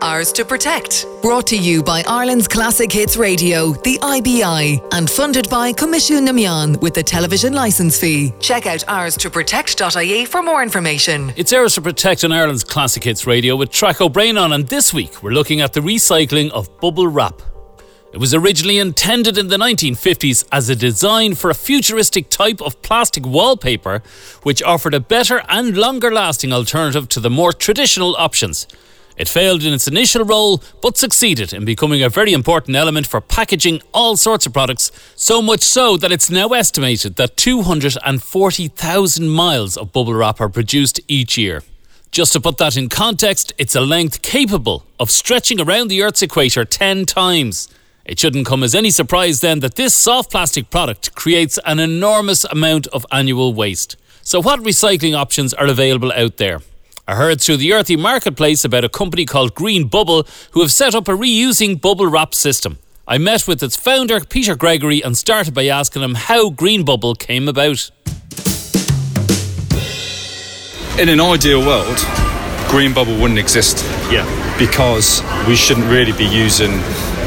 Ours to Protect. Brought to you by Ireland's Classic Hits Radio, the IBI, and funded by Coimisiún na Meán with the television licence fee. Check out ours to protect.ie for more information. It's Ours to Protect on Ireland's Classic Hits Radio with Traic O'Brien on, and this week we're looking at the recycling of bubble wrap. It was originally intended in the 1950s as a design for a futuristic type of plastic wallpaper which offered a better and longer lasting alternative to the more traditional options. It failed in its initial role, but succeeded in becoming a very important element for packaging all sorts of products, so much so that it's now estimated that 240,000 miles of bubble wrap are produced each year. Just to put that in context, it's a length capable of stretching around the Earth's equator 10 times. It shouldn't come as any surprise then that this soft plastic product creates an enormous amount of annual waste. So, what recycling options are available out there? I heard through the Earthy Marketplace about a company called Green Bubble who have set up a reusing bubble wrap system. I met with its founder, Peter Gregory, and started by asking him how Green Bubble came about. In an ideal world, Green Bubble wouldn't exist. Yeah. Because we shouldn't really be using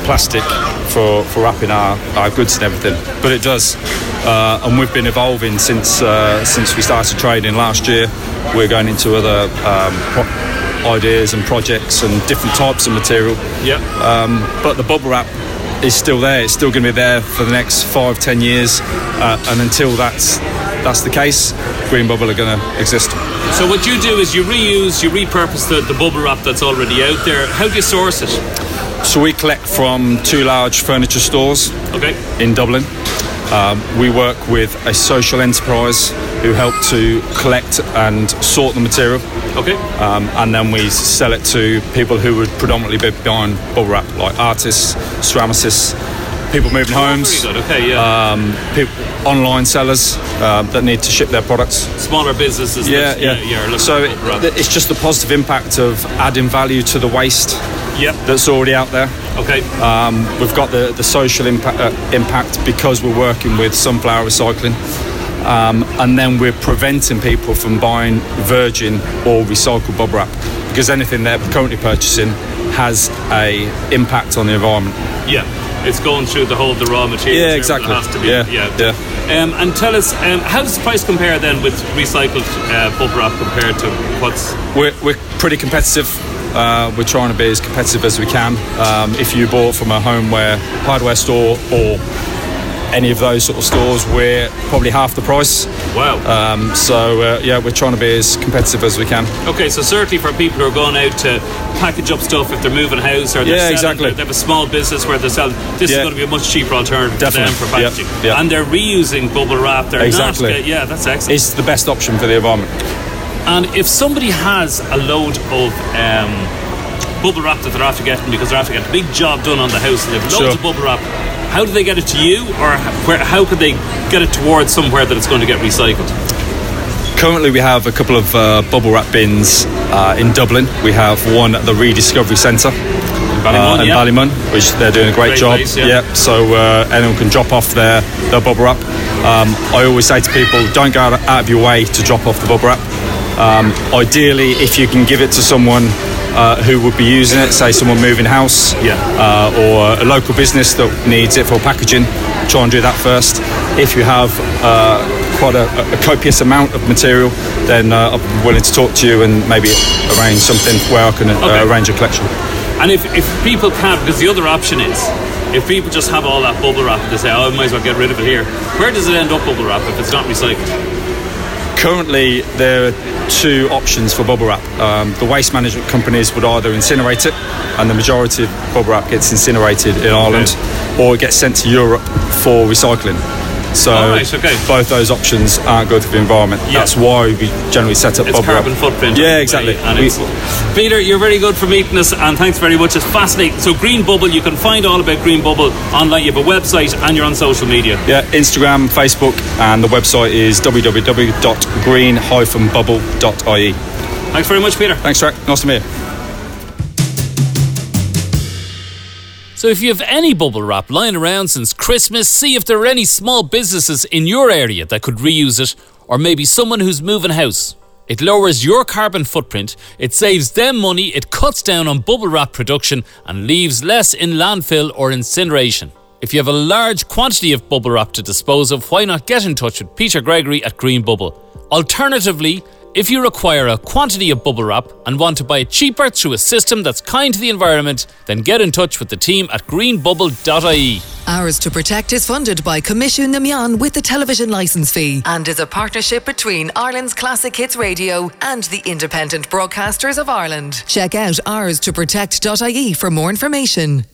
plastic for, for wrapping our, our goods and everything. But it does. Uh, and we've been evolving since uh, since we started trading last year. We're going into other um, pro- ideas and projects and different types of material. Yeah. Um, but the bubble wrap is still there. It's still going to be there for the next five, ten years. Uh, and until that's that's the case, Green Bubble are going to exist. So what you do is you reuse, you repurpose the, the bubble wrap that's already out there. How do you source it? So we collect from two large furniture stores Okay. in Dublin. Um, we work with a social enterprise who help to collect and sort the material, Okay. um, and then we sell it to people who would predominantly be buying bubble wrap, like artists, ceramicists, people moving homes, good. Okay. Yeah. um, people, online sellers uh, that need to ship their products. Smaller businesses. Yeah, yeah. yeah. so for bubble wrap. it, it's just the positive impact of adding value to the waste Yep. that's already out there. Okay. Um, we've got the, the social impact, uh, impact because we're working with sunflower recycling. Um, and then we're preventing people from buying virgin or recycled bubble wrap because anything they're currently purchasing has a impact on the environment. Yeah. It's going through the whole the raw material. Yeah, exactly. It has to be. Yeah, yeah. Um, and tell us, um, how does the price compare then with recycled uh, bubble wrap compared to what's? We're, we're pretty competitive. Uh, we're trying to be as competitive as we can. Um, if you bought from a homeware hardware store or any of those sort of stores, we're probably half the price. Wow. Um, so uh, yeah, we're trying to be as competitive as we can. Okay, so certainly for people who are going out to package up stuff if they're moving house or they're Yeah, selling, exactly. they have a small business where they're selling, this is going to be a much cheaper alternative Definitely. to them for Yeah, packaging. yeah. And they're reusing bubble wrap. They're Exactly. not. Yeah, that's excellent. It's the best option for the environment. And if somebody has a load of um, bubble wrap that they're after getting because they're after getting a big job done on the house and they've loads Sure. of bubble wrap, how do they get it to you, or where, how could they get it towards somewhere that it's going to get recycled? Currently, we have a couple of uh, bubble wrap bins uh, in Dublin. We have one at the Rediscovery Centre Ballymun, uh, in yeah. Ballymun, which they're doing a great, Great job. place, yeah. so uh, anyone can drop off their, their bubble wrap. Um, I always say to people, don't go out of your way to drop off the bubble wrap. Um, ideally, if you can give it to someone uh, who would be using it, say someone moving house, Yeah. uh, or a local business that needs it for packaging, try and do that first. If you have uh, quite a, a copious amount of material, then uh, I'm willing to talk to you and maybe arrange something where I can uh, Okay. arrange a collection. And if, if people can't, because the other option is, if people just have all that bubble wrap, and they say, oh, I might as well get rid of it here. Where does it end up, bubble wrap, if it's not recycled? Currently, there are two options for bubble wrap. Um, the waste management companies would either incinerate it, and the majority of bubble wrap gets incinerated in Ireland, or it gets sent to Europe for recycling. So All right, okay. both those options aren't good for the environment. Yeah. That's why we generally set up It's carbon footprint. Yeah, exactly. We- Peter, you're very good for meeting us, and thanks very much. It's fascinating. So, Green Bubble, you can find all about Green Bubble online. You have a website, and you're on social media. yeah, Instagram, Facebook, and the website is www.green-bubble.ie. Thanks very much, Peter. Thanks, Rick. Nice to meet you. So if you have any bubble wrap lying around since Christmas, see if there are any small businesses in your area that could reuse it, or maybe someone who's moving house. It lowers your carbon footprint, it saves them money, it cuts down on bubble wrap production, and leaves less in landfill or incineration. If you have a large quantity of bubble wrap to dispose of, why not get in touch with Peter Gregory at Green Bubble? Alternatively, if you require a quantity of bubble wrap and want to buy it cheaper through a system that's kind to the environment, then get in touch with the team at greenbubble.ie. Ours to Protect is funded by Coimisiún na Meán with the television licence fee and is a partnership between Ireland's Classic Hits Radio and the Independent Broadcasters of Ireland. Check out Ours to Protect.ie for more information.